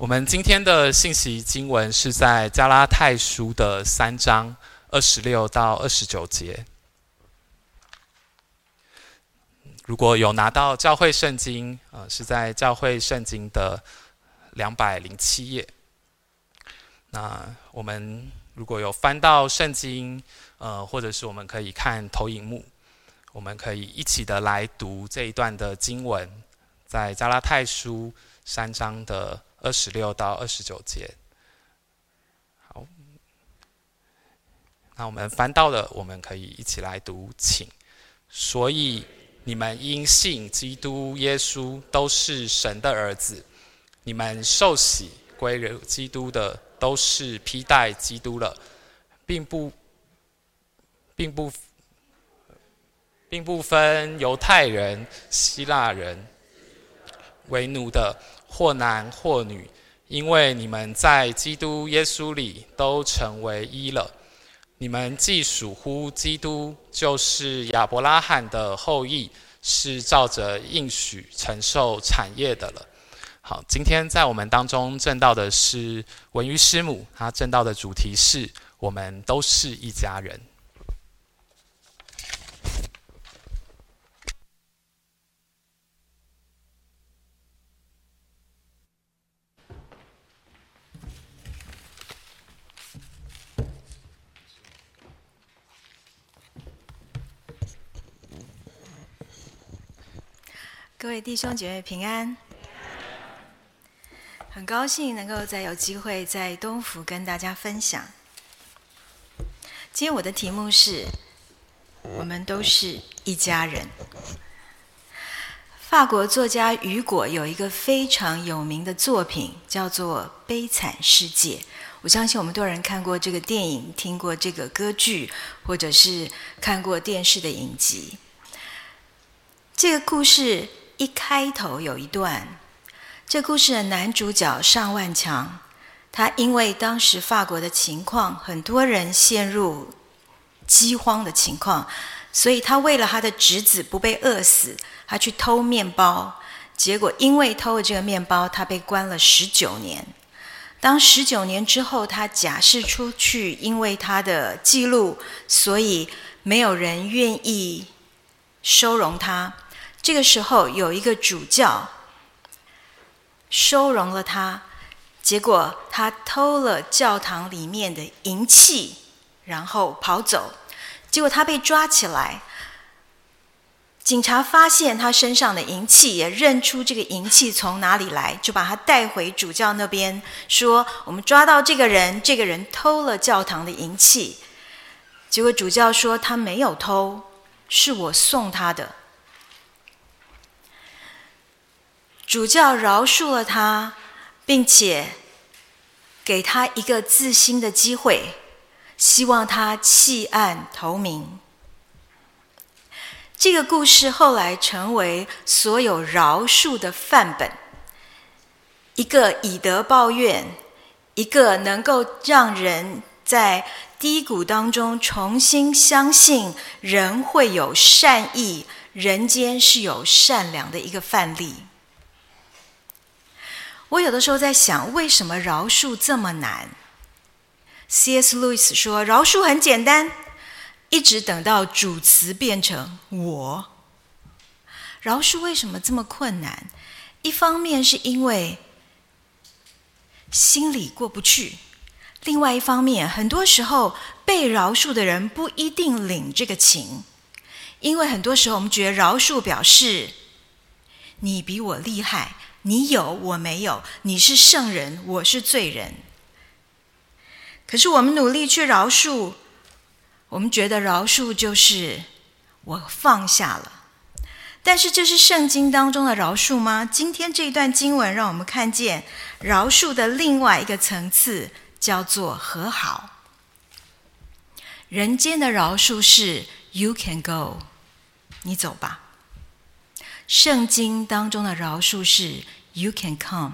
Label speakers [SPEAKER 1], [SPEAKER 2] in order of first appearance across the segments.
[SPEAKER 1] 我们今天的信息经文是在加拉太书的三章二十六到二十九节。如果有拿到教会圣经，呃，是在教会圣经的两百零七页。那我们如果有翻到圣经，呃，或者是我们可以看投影幕，我们可以一起的来读这一段的经文，在加拉太书三章的。二十六到二十九节，好，那我们翻到了，我们可以一起来读，请。所以你们因信基督耶稣都是神的儿子，你们受洗归入基督的都是披戴基督了，并不，并不，并不分犹太人、希腊人，为奴的。或男或女，因为你们在基督耶稣里都成为一了。你们既属乎基督，就是亚伯拉罕的后裔，是照着应许承受产业的了。好，今天在我们当中证道的是文瑜师母，她证道的主题是我们都是一家人。
[SPEAKER 2] 各位弟兄姐妹平安，很高兴能够再有机会在东福跟大家分享。今天我的题目是：我们都是一家人。法国作家雨果有一个非常有名的作品，叫做《悲惨世界》。我相信我们多人看过这个电影，听过这个歌剧，或者是看过电视的影集。这个故事。一开头有一段，这故事的男主角尚万强，他因为当时法国的情况，很多人陷入饥荒的情况，所以他为了他的侄子不被饿死，他去偷面包，结果因为偷了这个面包，他被关了十九年。当十九年之后，他假释出去，因为他的记录，所以没有人愿意收容他。这个时候，有一个主教收容了他，结果他偷了教堂里面的银器，然后跑走。结果他被抓起来，警察发现他身上的银器，也认出这个银器从哪里来，就把他带回主教那边，说：“我们抓到这个人，这个人偷了教堂的银器。”结果主教说：“他没有偷，是我送他的。”主教饶恕了他，并且给他一个自新的机会，希望他弃暗投明。这个故事后来成为所有饶恕的范本，一个以德报怨，一个能够让人在低谷当中重新相信人会有善意，人间是有善良的一个范例。我有的时候在想，为什么饶恕这么难？C.S. 路易斯说，饶恕很简单，一直等到主词变成我。饶恕为什么这么困难？一方面是因为心里过不去，另外一方面，很多时候被饶恕的人不一定领这个情，因为很多时候我们觉得饶恕表示你比我厉害。你有，我没有；你是圣人，我是罪人。可是我们努力去饶恕，我们觉得饶恕就是我放下了。但是这是圣经当中的饶恕吗？今天这一段经文让我们看见饶恕的另外一个层次，叫做和好。人间的饶恕是 “You can go”，你走吧。圣经当中的饶恕是 “You can come”，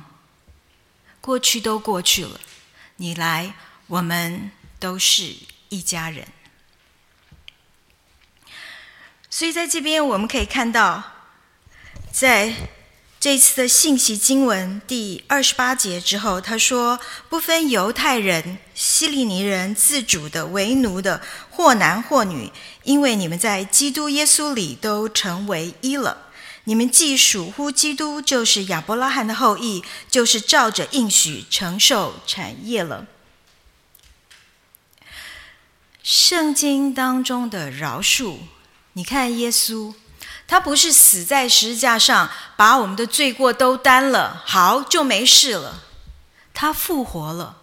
[SPEAKER 2] 过去都过去了，你来，我们都是一家人。所以在这边我们可以看到，在这次的信息经文第二十八节之后，他说：“不分犹太人、希利尼人、自主的、为奴的，或男或女，因为你们在基督耶稣里都成为一了。你们既属乎基督，就是亚伯拉罕的后裔，就是照着应许承受产业了。”圣经当中的饶恕，你看耶稣。他不是死在十字架上，把我们的罪过都担了，好就没事了。他复活了，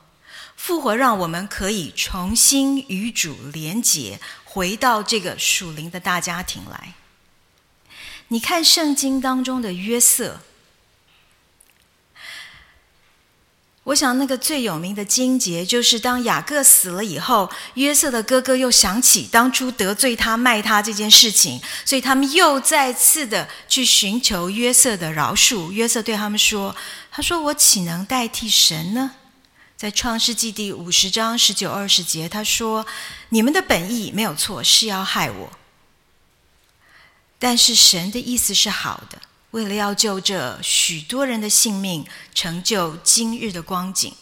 [SPEAKER 2] 复活让我们可以重新与主连结，回到这个属灵的大家庭来。你看圣经当中的约瑟。我想，那个最有名的经节，就是当雅各死了以后，约瑟的哥哥又想起当初得罪他、卖他这件事情，所以他们又再次的去寻求约瑟的饶恕。约瑟对他们说：“他说我岂能代替神呢？”在创世纪第五十章十九二十节，他说：“你们的本意没有错，是要害我，但是神的意思是好的。”为了要救这许多人的性命，成就今日的光景，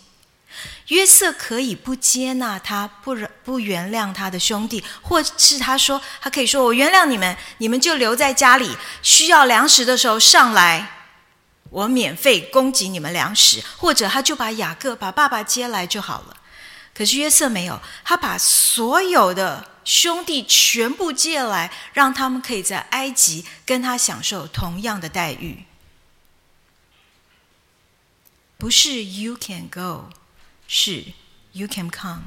[SPEAKER 2] 约瑟可以不接纳他，不不原谅他的兄弟，或是他说，他可以说：“我原谅你们，你们就留在家里，需要粮食的时候上来，我免费供给你们粮食。”或者他就把雅各把爸爸接来就好了。可是约瑟没有，他把所有的。兄弟全部借来，让他们可以在埃及跟他享受同样的待遇。不是 “you can go”，是 “you can come”。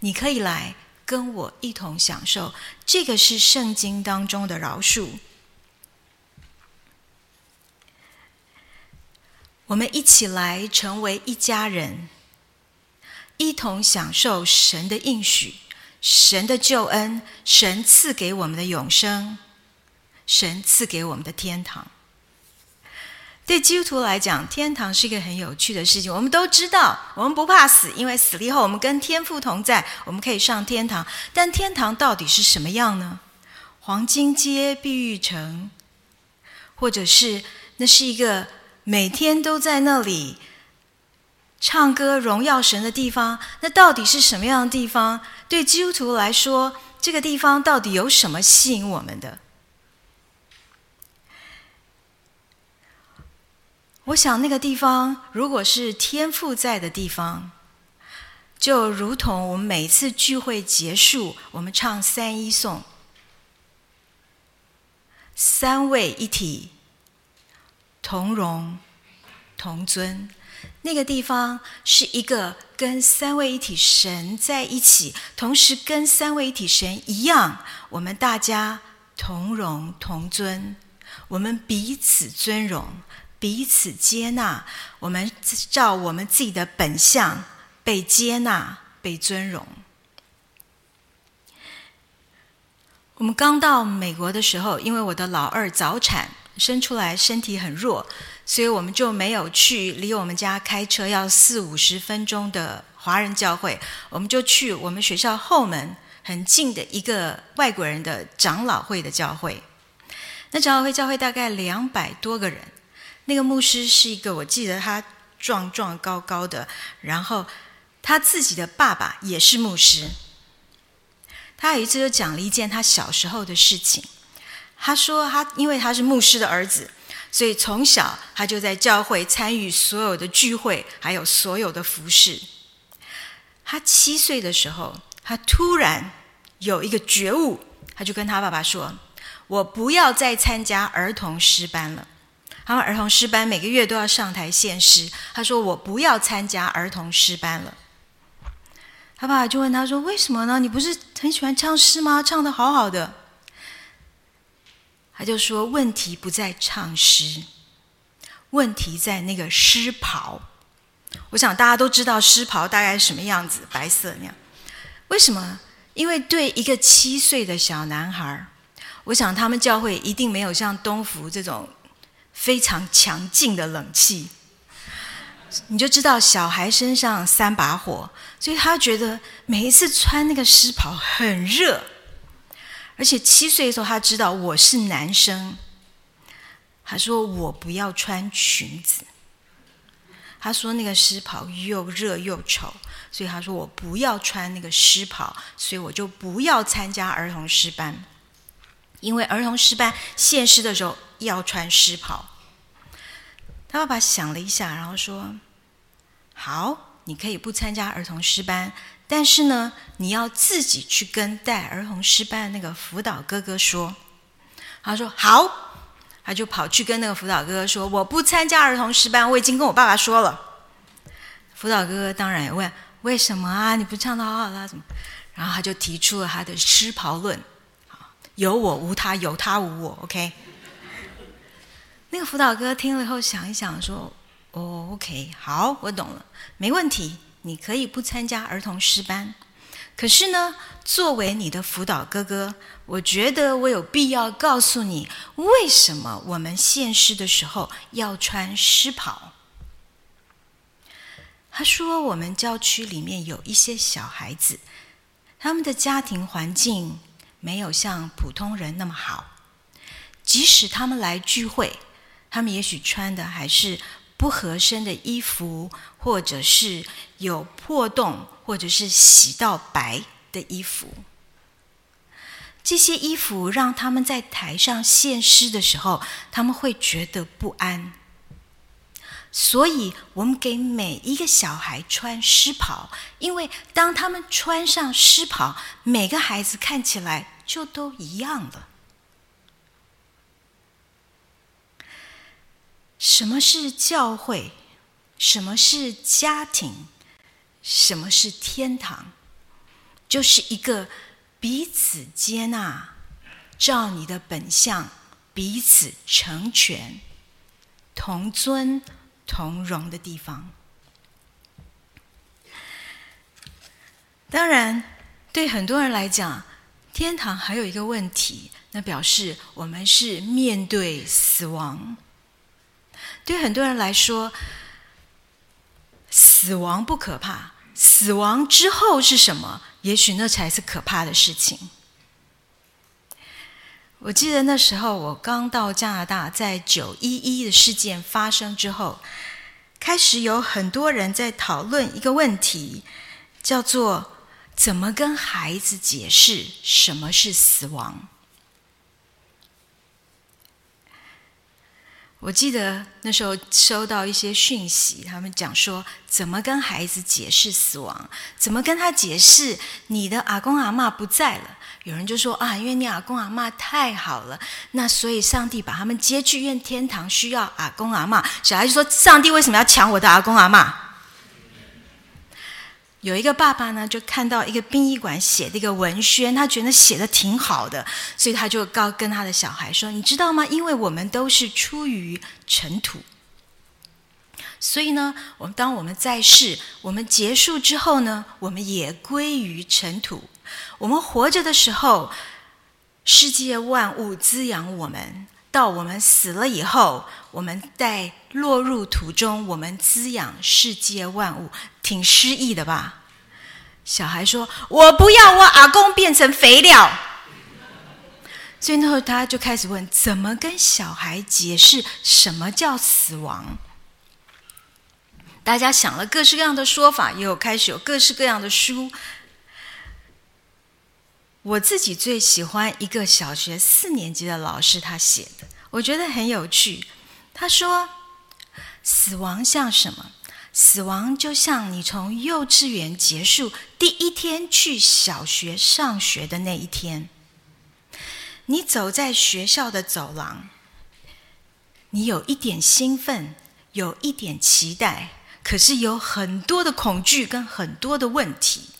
[SPEAKER 2] 你可以来跟我一同享受，这个是圣经当中的饶恕。我们一起来成为一家人，一同享受神的应许。神的救恩，神赐给我们的永生，神赐给我们的天堂。对基督徒来讲，天堂是一个很有趣的事情。我们都知道，我们不怕死，因为死了以后我们跟天父同在，我们可以上天堂。但天堂到底是什么样呢？黄金街、碧玉城，或者是那是一个每天都在那里。唱歌荣耀神的地方，那到底是什么样的地方？对基督徒来说，这个地方到底有什么吸引我们的？我想，那个地方如果是天父在的地方，就如同我们每次聚会结束，我们唱三一颂，三位一体，同荣同尊。那个地方是一个跟三位一体神在一起，同时跟三位一体神一样，我们大家同荣同尊，我们彼此尊荣，彼此接纳，我们照我们自己的本相被接纳、被尊荣。我们刚到美国的时候，因为我的老二早产。生出来身体很弱，所以我们就没有去离我们家开车要四五十分钟的华人教会，我们就去我们学校后门很近的一个外国人的长老会的教会。那长老会教会大概两百多个人，那个牧师是一个我记得他壮壮高高的，然后他自己的爸爸也是牧师。他有一次就讲了一件他小时候的事情。他说：“他因为他是牧师的儿子，所以从小他就在教会参与所有的聚会，还有所有的服饰。他七岁的时候，他突然有一个觉悟，他就跟他爸爸说：‘我不要再参加儿童诗班了。’他们：‘儿童诗班每个月都要上台献诗。’他说：‘我不要参加儿童诗班了。’他爸爸就问他说：‘为什么呢？你不是很喜欢唱诗吗？唱的好好的。’他就说：“问题不在唱诗，问题在那个诗袍。我想大家都知道诗袍大概是什么样子，白色那样。为什么？因为对一个七岁的小男孩，我想他们教会一定没有像东福这种非常强劲的冷气。你就知道小孩身上三把火，所以他觉得每一次穿那个诗袍很热。”而且七岁的时候，他知道我是男生，他说：“我不要穿裙子。”他说：“那个湿袍又热又丑，所以他说我不要穿那个湿袍，所以我就不要参加儿童诗班，因为儿童诗班献诗的时候要穿湿袍。”他爸爸想了一下，然后说：“好，你可以不参加儿童诗班，但是呢，你要自己去跟带儿童诗班的那个辅导哥哥说。”他说：“好。”他就跑去跟那个辅导哥哥说：“我不参加儿童诗班，我已经跟我爸爸说了。”辅导哥哥当然也问：“为什么啊？你不唱的好好的，怎么？”然后他就提出了他的湿袍论：“有我无他，有他无我。”OK。那个辅导哥听了以后想一想说：“哦，OK，好，我懂了，没问题，你可以不参加儿童诗班。”可是呢，作为你的辅导哥哥，我觉得我有必要告诉你，为什么我们献诗的时候要穿湿袍。他说，我们郊区里面有一些小孩子，他们的家庭环境没有像普通人那么好，即使他们来聚会，他们也许穿的还是不合身的衣服，或者是有破洞。或者是洗到白的衣服，这些衣服让他们在台上献诗的时候，他们会觉得不安。所以，我们给每一个小孩穿湿袍，因为当他们穿上湿袍，每个孩子看起来就都一样了。什么是教会？什么是家庭？什么是天堂？就是一个彼此接纳、照你的本相、彼此成全、同尊同荣的地方。当然，对很多人来讲，天堂还有一个问题，那表示我们是面对死亡。对很多人来说，死亡不可怕，死亡之后是什么？也许那才是可怕的事情。我记得那时候我刚到加拿大，在九一一的事件发生之后，开始有很多人在讨论一个问题，叫做怎么跟孩子解释什么是死亡。我记得那时候收到一些讯息，他们讲说怎么跟孩子解释死亡，怎么跟他解释你的阿公阿嬷不在了。有人就说啊，因为你阿公阿嬷太好了，那所以上帝把他们接去愿天堂，需要阿公阿嬷。小孩就说，上帝为什么要抢我的阿公阿嬷？有一个爸爸呢，就看到一个殡仪馆写的一个文宣，他觉得写的挺好的，所以他就告跟他的小孩说：“你知道吗？因为我们都是出于尘土，所以呢，我们当我们在世，我们结束之后呢，我们也归于尘土。我们活着的时候，世界万物滋养我们；到我们死了以后，我们在落入土中，我们滋养世界万物。”挺诗意的吧？小孩说：“我不要我阿公变成肥料。”所以那时候他就开始问：怎么跟小孩解释什么叫死亡？大家想了各式各样的说法，也有开始有各式各样的书。我自己最喜欢一个小学四年级的老师他写的，我觉得很有趣。他说：“死亡像什么？”死亡就像你从幼稚园结束第一天去小学上学的那一天，你走在学校的走廊，你有一点兴奋，有一点期待，可是有很多的恐惧跟很多的问题。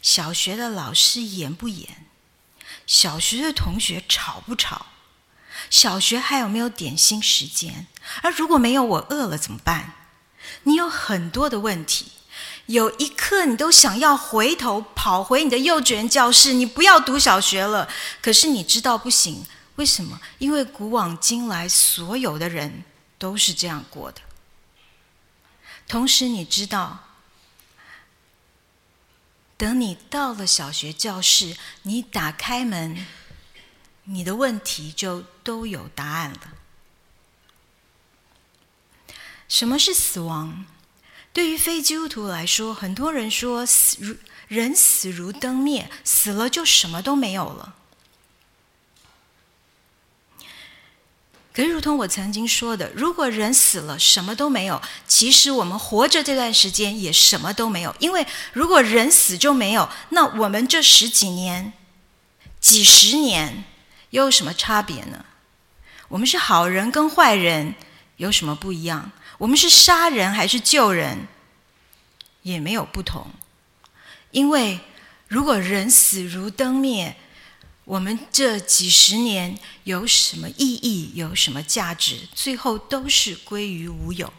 [SPEAKER 2] 小学的老师严不严？小学的同学吵不吵？小学还有没有点心时间？而如果没有，我饿了怎么办？你有很多的问题，有一刻你都想要回头跑回你的幼稚园教室，你不要读小学了。可是你知道不行，为什么？因为古往今来所有的人都是这样过的。同时你知道，等你到了小学教室，你打开门，你的问题就都有答案了。什么是死亡？对于非基督徒来说，很多人说死如人死如灯灭，死了就什么都没有了。可，如同我曾经说的，如果人死了什么都没有，其实我们活着这段时间也什么都没有。因为如果人死就没有，那我们这十几年、几十年又有什么差别呢？我们是好人跟坏人有什么不一样？我们是杀人还是救人，也没有不同。因为如果人死如灯灭，我们这几十年有什么意义？有什么价值？最后都是归于无有。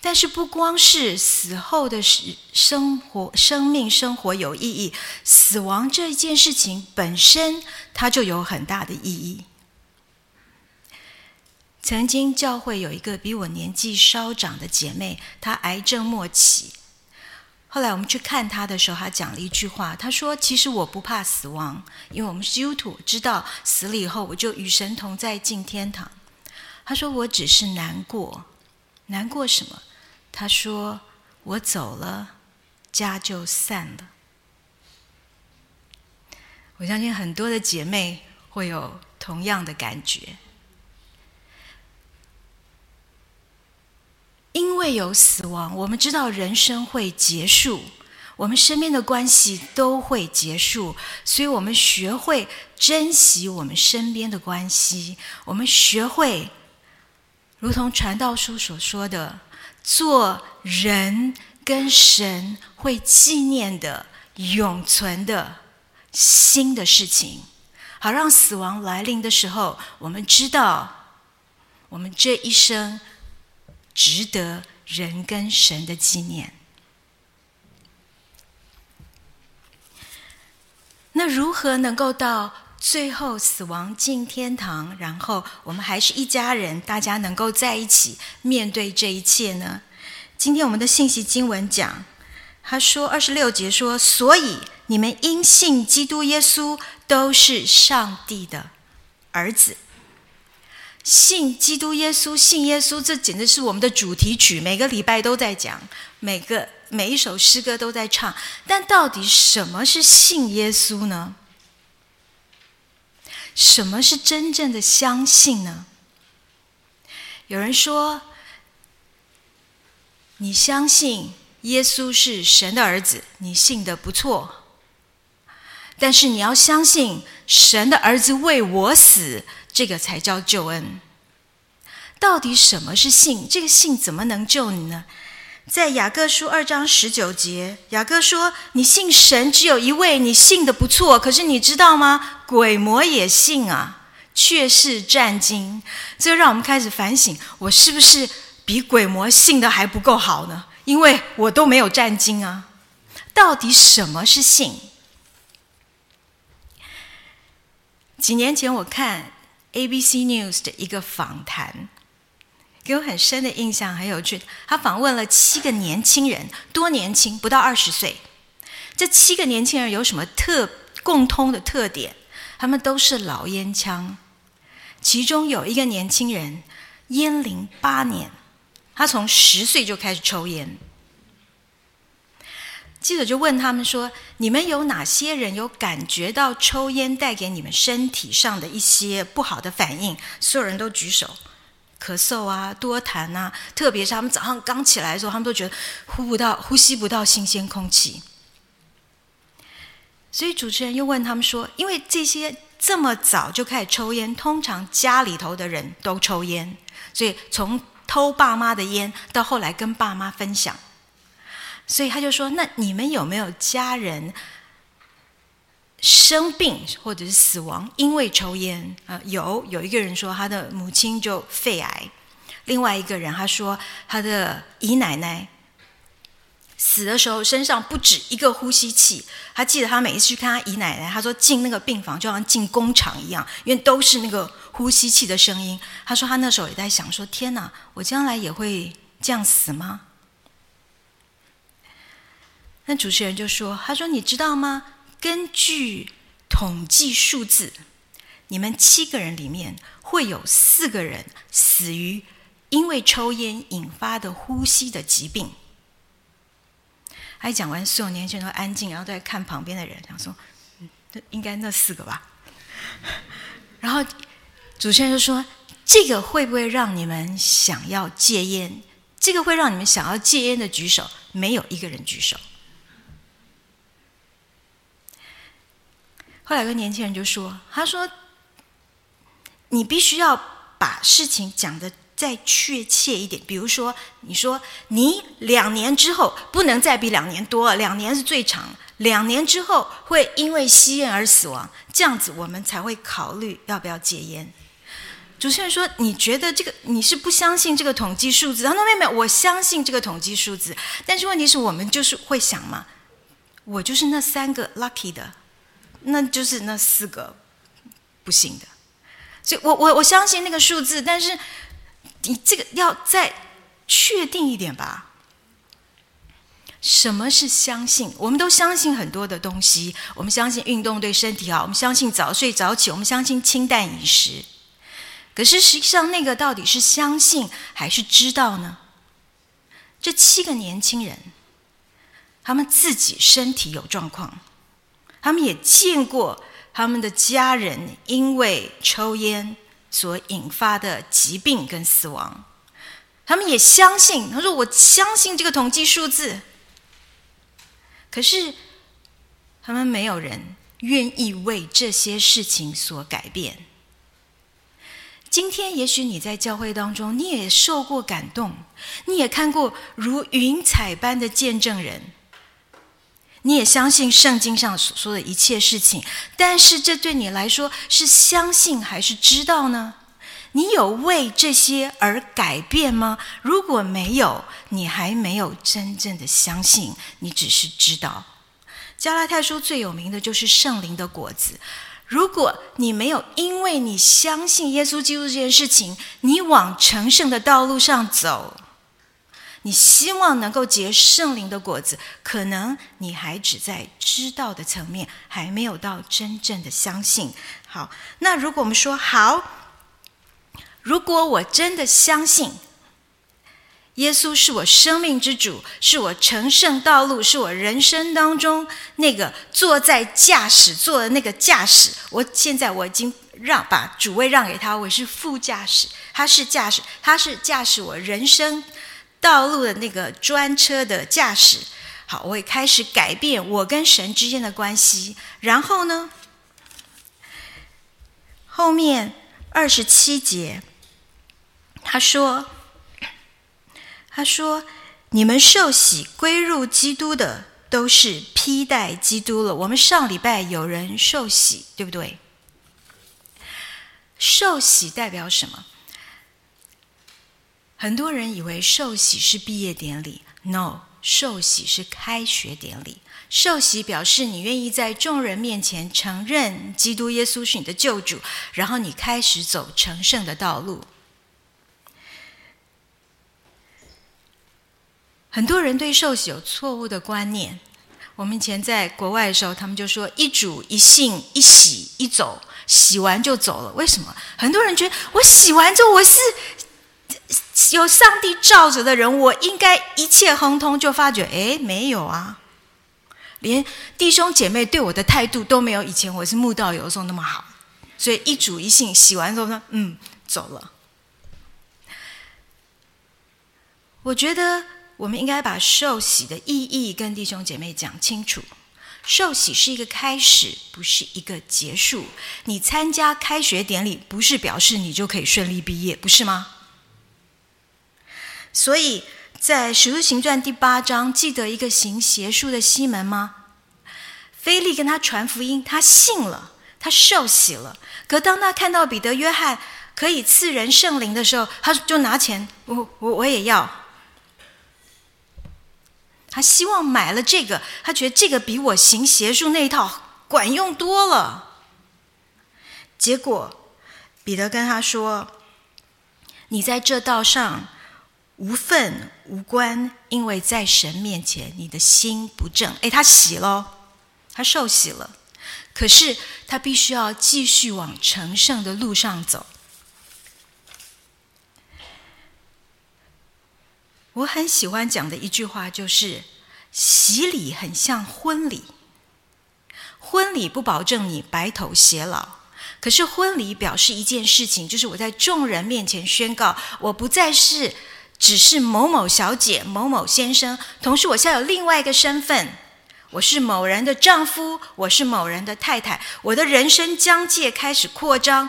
[SPEAKER 2] 但是不光是死后的生活、生命、生活有意义，死亡这一件事情本身它就有很大的意义。曾经教会有一个比我年纪稍长的姐妹，她癌症末期。后来我们去看他的时候，他讲了一句话，他说：“其实我不怕死亡，因为我们是基督徒，知道死了以后我就与神同在，进天堂。”他说：“我只是难过，难过什么？”他说：“我走了，家就散了。”我相信很多的姐妹会有同样的感觉。因为有死亡，我们知道人生会结束，我们身边的关系都会结束，所以我们学会珍惜我们身边的关系，我们学会，如同传道书所说的，做人跟神会纪念的、永存的新的事情，好让死亡来临的时候，我们知道，我们这一生。值得人跟神的纪念。那如何能够到最后死亡进天堂，然后我们还是一家人，大家能够在一起面对这一切呢？今天我们的信息经文讲，他说二十六节说：“所以你们因信基督耶稣，都是上帝的儿子。”信基督耶稣，信耶稣，这简直是我们的主题曲，每个礼拜都在讲，每个每一首诗歌都在唱。但到底什么是信耶稣呢？什么是真正的相信呢？有人说，你相信耶稣是神的儿子，你信得不错。但是你要相信神的儿子为我死。这个才叫救恩。到底什么是信？这个信怎么能救你呢？在雅各书二章十九节，雅各说：“你信神只有一位，你信的不错。可是你知道吗？鬼魔也信啊，却是战惊。”这让我们开始反省：我是不是比鬼魔信的还不够好呢？因为我都没有战惊啊。到底什么是信？几年前我看。ABC News 的一个访谈，给我很深的印象，很有趣。他访问了七个年轻人，多年轻，不到二十岁。这七个年轻人有什么特共通的特点？他们都是老烟枪。其中有一个年轻人，烟龄八年，他从十岁就开始抽烟。记者就问他们说：“你们有哪些人有感觉到抽烟带给你们身体上的一些不好的反应？”所有人都举手，咳嗽啊，多痰啊，特别是他们早上刚起来的时候，他们都觉得呼不到、呼吸不到新鲜空气。所以主持人又问他们说：“因为这些这么早就开始抽烟，通常家里头的人都抽烟，所以从偷爸妈的烟到后来跟爸妈分享。”所以他就说：“那你们有没有家人生病或者是死亡，因为抽烟？啊，有，有一个人说他的母亲就肺癌，另外一个人他说他的姨奶奶死的时候身上不止一个呼吸器。他记得他每一次去看他姨奶奶，他说进那个病房就像进工厂一样，因为都是那个呼吸器的声音。他说他那时候也在想说：天哪，我将来也会这样死吗？”那主持人就说：“他说，你知道吗？根据统计数字，你们七个人里面会有四个人死于因为抽烟引发的呼吸的疾病。他一讲完，所有年轻人都安静，然后都在看旁边的人，想说：“嗯，应该那四个吧。”然后主持人就说：“这个会不会让你们想要戒烟？这个会让你们想要戒烟的举手。”没有一个人举手。后来有个年轻人就说：“他说，你必须要把事情讲得再确切一点。比如说，你说你两年之后不能再比两年多，两年是最长。两年之后会因为吸烟而死亡，这样子我们才会考虑要不要戒烟。”主持人说：“你觉得这个你是不相信这个统计数字？”他说：“没有没有，我相信这个统计数字。但是问题是我们就是会想嘛，我就是那三个 lucky 的。”那就是那四个不行的，所以我我我相信那个数字，但是你这个要再确定一点吧。什么是相信？我们都相信很多的东西，我们相信运动对身体好，我们相信早睡早起，我们相信清淡饮食。可是实际上，那个到底是相信还是知道呢？这七个年轻人，他们自己身体有状况。他们也见过他们的家人因为抽烟所引发的疾病跟死亡，他们也相信。他说：“我相信这个统计数字。”可是，他们没有人愿意为这些事情所改变。今天，也许你在教会当中，你也受过感动，你也看过如云彩般的见证人。你也相信圣经上所说的一切事情，但是这对你来说是相信还是知道呢？你有为这些而改变吗？如果没有，你还没有真正的相信，你只是知道。加拉太书最有名的就是圣灵的果子。如果你没有因为你相信耶稣基督这件事情，你往成圣的道路上走。你希望能够结圣灵的果子，可能你还只在知道的层面，还没有到真正的相信。好，那如果我们说好，如果我真的相信耶稣是我生命之主，是我成圣道路，是我人生当中那个坐在驾驶座的那个驾驶，我现在我已经让把主位让给他，我是副驾驶，他是驾驶，他是驾驶我人生。道路的那个专车的驾驶，好，我会开始改变我跟神之间的关系。然后呢，后面二十七节，他说：“他说，你们受洗归入基督的，都是披戴基督了。”我们上礼拜有人受洗，对不对？受洗代表什么？很多人以为受洗是毕业典礼，no，受洗是开学典礼。受洗表示你愿意在众人面前承认基督耶稣是你的救主，然后你开始走成圣的道路。很多人对受洗有错误的观念。我们以前在国外的时候，他们就说一主一信一洗一走，洗完就走了。为什么？很多人觉得我洗完之后我是。有上帝罩着的人，我应该一切亨通，就发觉，哎，没有啊，连弟兄姐妹对我的态度都没有以前我是慕道友的时候那么好，所以一主一信洗完之后呢，嗯，走了。我觉得我们应该把受洗的意义跟弟兄姐妹讲清楚。受洗是一个开始，不是一个结束。你参加开学典礼，不是表示你就可以顺利毕业，不是吗？所以在《使徒行传》第八章，记得一个行邪术的西门吗？腓力跟他传福音，他信了，他受洗了。可当他看到彼得、约翰可以赐人圣灵的时候，他就拿钱，我我我也要。他希望买了这个，他觉得这个比我行邪术那一套管用多了。结果彼得跟他说：“你在这道上。”无份无关，因为在神面前，你的心不正。哎，他洗了，他受洗了。可是他必须要继续往成圣的路上走。我很喜欢讲的一句话就是：洗礼很像婚礼，婚礼不保证你白头偕老，可是婚礼表示一件事情，就是我在众人面前宣告，我不再是只是某某小姐、某某先生，同时我现在有另外一个身份，我是某人的丈夫，我是某人的太太，我的人生疆界开始扩张，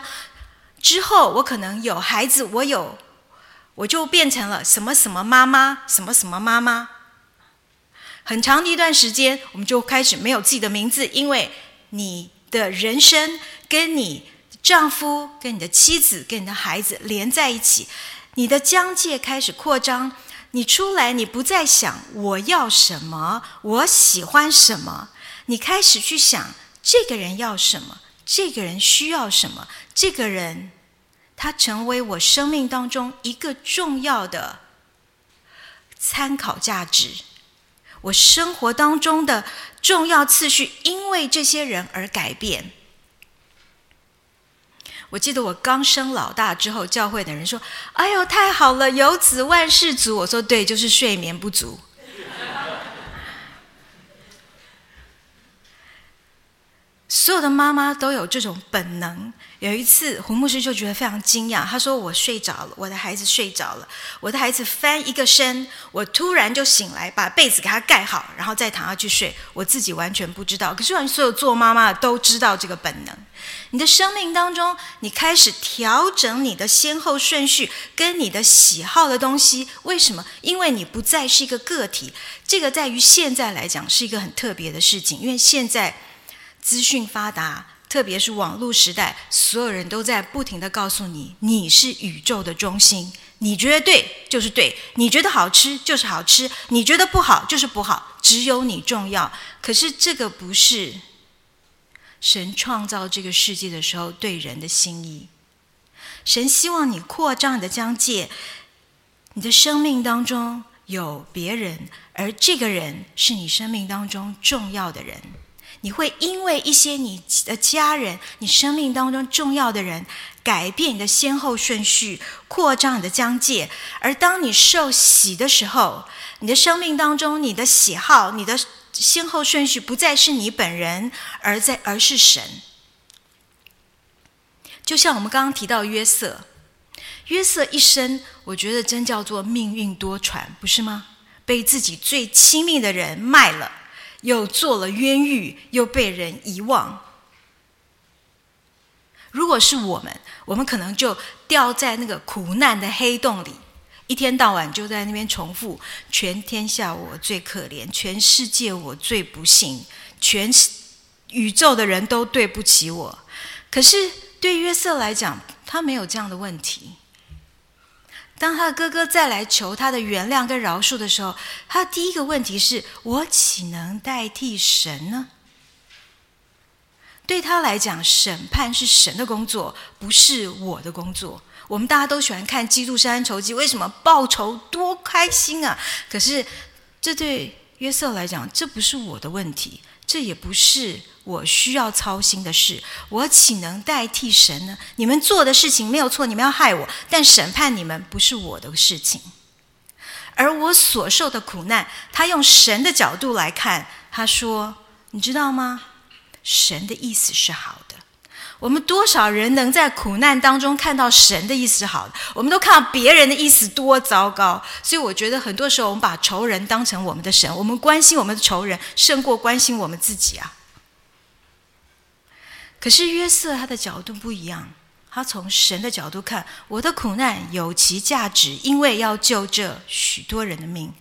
[SPEAKER 2] 之后我可能有孩子，我有。我就变成了什么什么妈妈，什么什么妈妈。很长的一段时间，我们就开始没有自己的名字，因为你的人生跟你丈夫、跟你的妻子、跟你的孩子连在一起，你的疆界开始扩张。你出来，你不再想我要什么，我喜欢什么，你开始去想这个人要什么，这个人需要什么，这个人。他成为我生命当中一个重要的参考价值，我生活当中的重要次序，因为这些人而改变。我记得我刚生老大之后，教会的人说：“哎呦，太好了，有子万事足。”我说：“对，就是睡眠不足。”所有的妈妈都有这种本能。有一次，胡牧师就觉得非常惊讶，他说：“我睡着了，我的孩子睡着了，我的孩子翻一个身，我突然就醒来，把被子给他盖好，然后再躺下去睡。我自己完全不知道，可是所有做妈妈的都知道这个本能。你的生命当中，你开始调整你的先后顺序，跟你的喜好的东西。为什么？因为你不再是一个个体。这个在于现在来讲是一个很特别的事情，因为现在。”资讯发达，特别是网络时代，所有人都在不停的告诉你，你是宇宙的中心。你觉得对就是对，你觉得好吃就是好吃，你觉得不好就是不好，只有你重要。可是这个不是神创造这个世界的时候对人的心意。神希望你扩张你的疆界，你的生命当中有别人，而这个人是你生命当中重要的人。你会因为一些你的家人、你生命当中重要的人，改变你的先后顺序，扩张你的疆界。而当你受洗的时候，你的生命当中，你的喜好、你的先后顺序不再是你本人，而在而是神。就像我们刚刚提到约瑟，约瑟一生，我觉得真叫做命运多舛，不是吗？被自己最亲密的人卖了。又做了冤狱，又被人遗忘。如果是我们，我们可能就掉在那个苦难的黑洞里，一天到晚就在那边重复：全天下我最可怜，全世界我最不幸，全宇宙的人都对不起我。可是对约瑟来讲，他没有这样的问题。当他的哥哥再来求他的原谅跟饶恕的时候，他第一个问题是：我岂能代替神呢？对他来讲，审判是神的工作，不是我的工作。我们大家都喜欢看《基督山仇记》，为什么报仇多开心啊？可是这对约瑟来讲，这不是我的问题。这也不是我需要操心的事，我岂能代替神呢？你们做的事情没有错，你们要害我，但审判你们不是我的事情。而我所受的苦难，他用神的角度来看，他说：“你知道吗？神的意思是好的。”我们多少人能在苦难当中看到神的意思好的？我们都看到别人的意思多糟糕。所以我觉得很多时候我们把仇人当成我们的神，我们关心我们的仇人胜过关心我们自己啊。可是约瑟他的角度不一样，他从神的角度看，我的苦难有其价值，因为要救这许多人的命。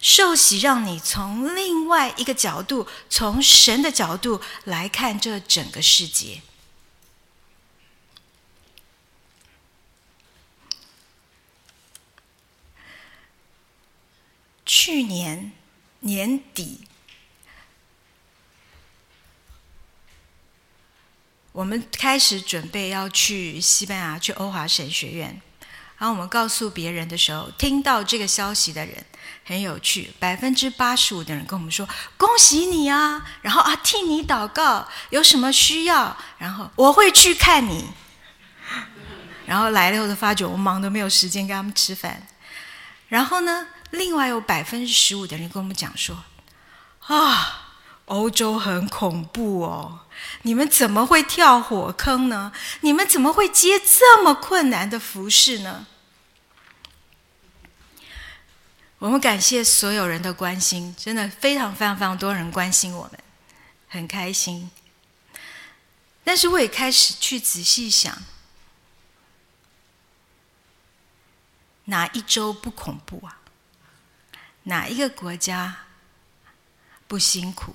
[SPEAKER 2] 受洗让你从另外一个角度，从神的角度来看这整个世界。去年年底，我们开始准备要去西班牙，去欧华神学院。然后我们告诉别人的时候，听到这个消息的人很有趣，百分之八十五的人跟我们说：“恭喜你啊！”然后啊，替你祷告，有什么需要？然后我会去看你。然后来了以后，就发觉我忙得没有时间跟他们吃饭。然后呢，另外有百分之十五的人跟我们讲说：“啊，欧洲很恐怖哦。”你们怎么会跳火坑呢？你们怎么会接这么困难的服饰呢？我们感谢所有人的关心，真的非常非常非常多人关心我们，很开心。但是我也开始去仔细想，哪一周不恐怖啊？哪一个国家不辛苦？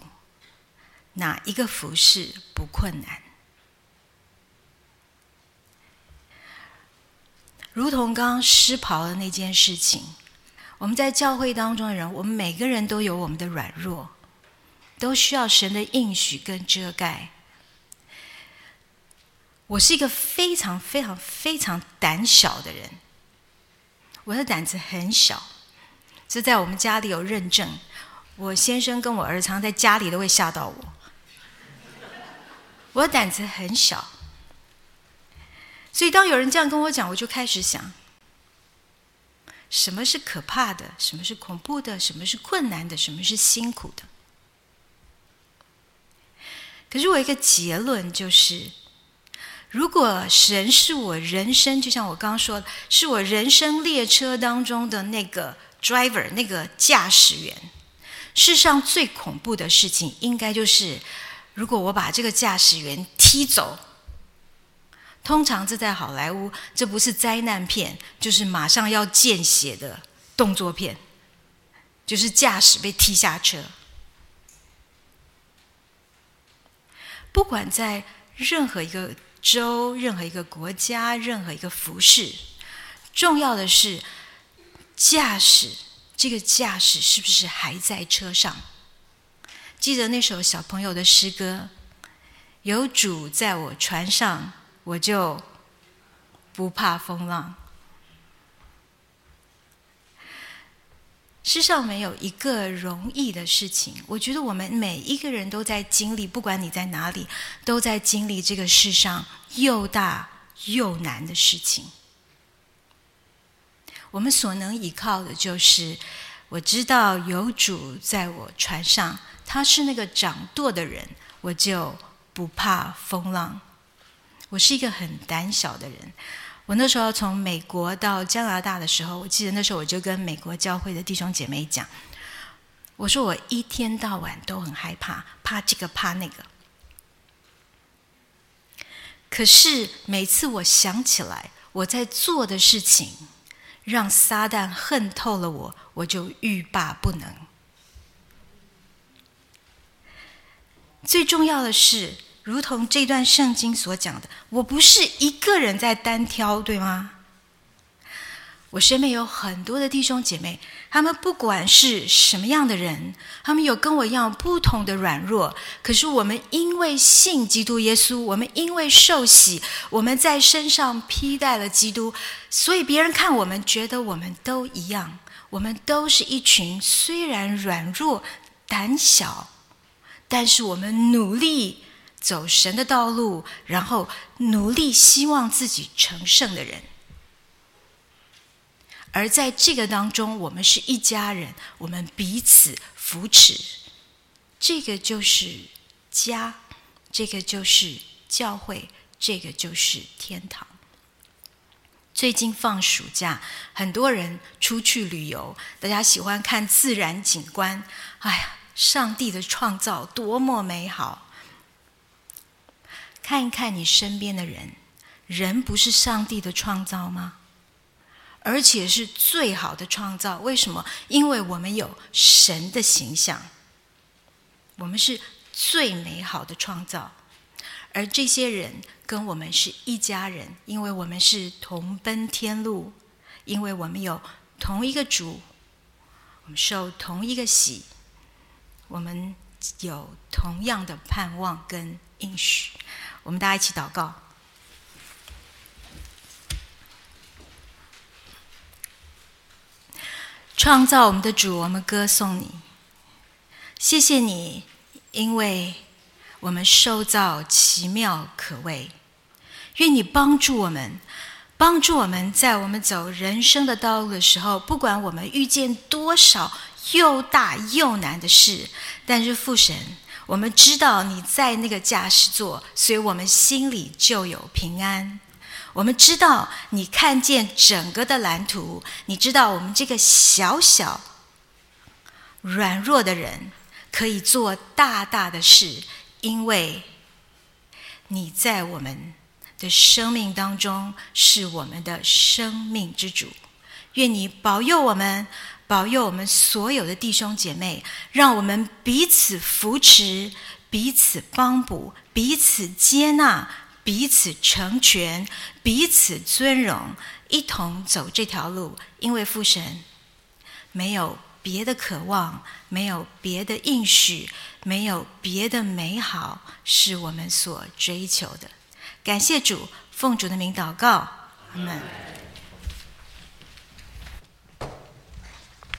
[SPEAKER 2] 哪一个服饰不困难？如同刚刚湿袍的那件事情，我们在教会当中的人，我们每个人都有我们的软弱，都需要神的应许跟遮盖。我是一个非常非常非常胆小的人，我的胆子很小，这在我们家里有认证。我先生跟我儿常在家里都会吓到我。我胆子很小，所以当有人这样跟我讲，我就开始想：什么是可怕的？什么是恐怖的？什么是困难的？什么是辛苦的？可是我一个结论就是：如果神是我人生，就像我刚刚说的，是我人生列车当中的那个 driver，那个驾驶员，世上最恐怖的事情，应该就是。如果我把这个驾驶员踢走，通常这在好莱坞，这不是灾难片，就是马上要见血的动作片，就是驾驶被踢下车。不管在任何一个州、任何一个国家、任何一个服饰，重要的是驾驶，这个驾驶是不是还在车上？记得那首小朋友的诗歌，有主在我船上，我就不怕风浪。世上没有一个容易的事情，我觉得我们每一个人都在经历，不管你在哪里，都在经历这个世上又大又难的事情。我们所能依靠的就是，我知道有主在我船上。他是那个掌舵的人，我就不怕风浪。我是一个很胆小的人。我那时候从美国到加拿大的时候，我记得那时候我就跟美国教会的弟兄姐妹讲，我说我一天到晚都很害怕，怕这个怕那个。可是每次我想起来我在做的事情，让撒旦恨透了我，我就欲罢不能。最重要的是，如同这段圣经所讲的，我不是一个人在单挑，对吗？我身边有很多的弟兄姐妹，他们不管是什么样的人，他们有跟我一样不同的软弱，可是我们因为信基督耶稣，我们因为受洗，我们在身上披戴了基督，所以别人看我们觉得我们都一样，我们都是一群虽然软弱、胆小。但是我们努力走神的道路，然后努力希望自己成圣的人，而在这个当中，我们是一家人，我们彼此扶持，这个就是家，这个就是教会，这个就是天堂。最近放暑假，很多人出去旅游，大家喜欢看自然景观，哎呀。上帝的创造多么美好！看一看你身边的人，人不是上帝的创造吗？而且是最好的创造。为什么？因为我们有神的形象，我们是最美好的创造。而这些人跟我们是一家人，因为我们是同奔天路，因为我们有同一个主，我们受同一个喜。我们有同样的盼望跟应许，我们大家一起祷告。创造我们的主，我们歌颂你，谢谢你，因为我们受造奇妙可畏。愿你帮助我们，帮助我们在我们走人生的道路的时候，不管我们遇见多少又大又难的事，但是父神，我们知道你在那个驾驶座，所以我们心里就有平安。我们知道你看见整个的蓝图，你知道我们这个小小软弱的人可以做大大的事，因为你在我们的生命当中是我们的生命之主。愿你保佑我们，保佑我们所有的弟兄姐妹，让我们彼此扶持，彼此帮补，彼此接纳。彼此成全，彼此尊荣，一同走这条路。因为父神没有别的渴望，没有别的应许，没有别的美好是我们所追求的。感谢主，奉主的名祷告，阿门。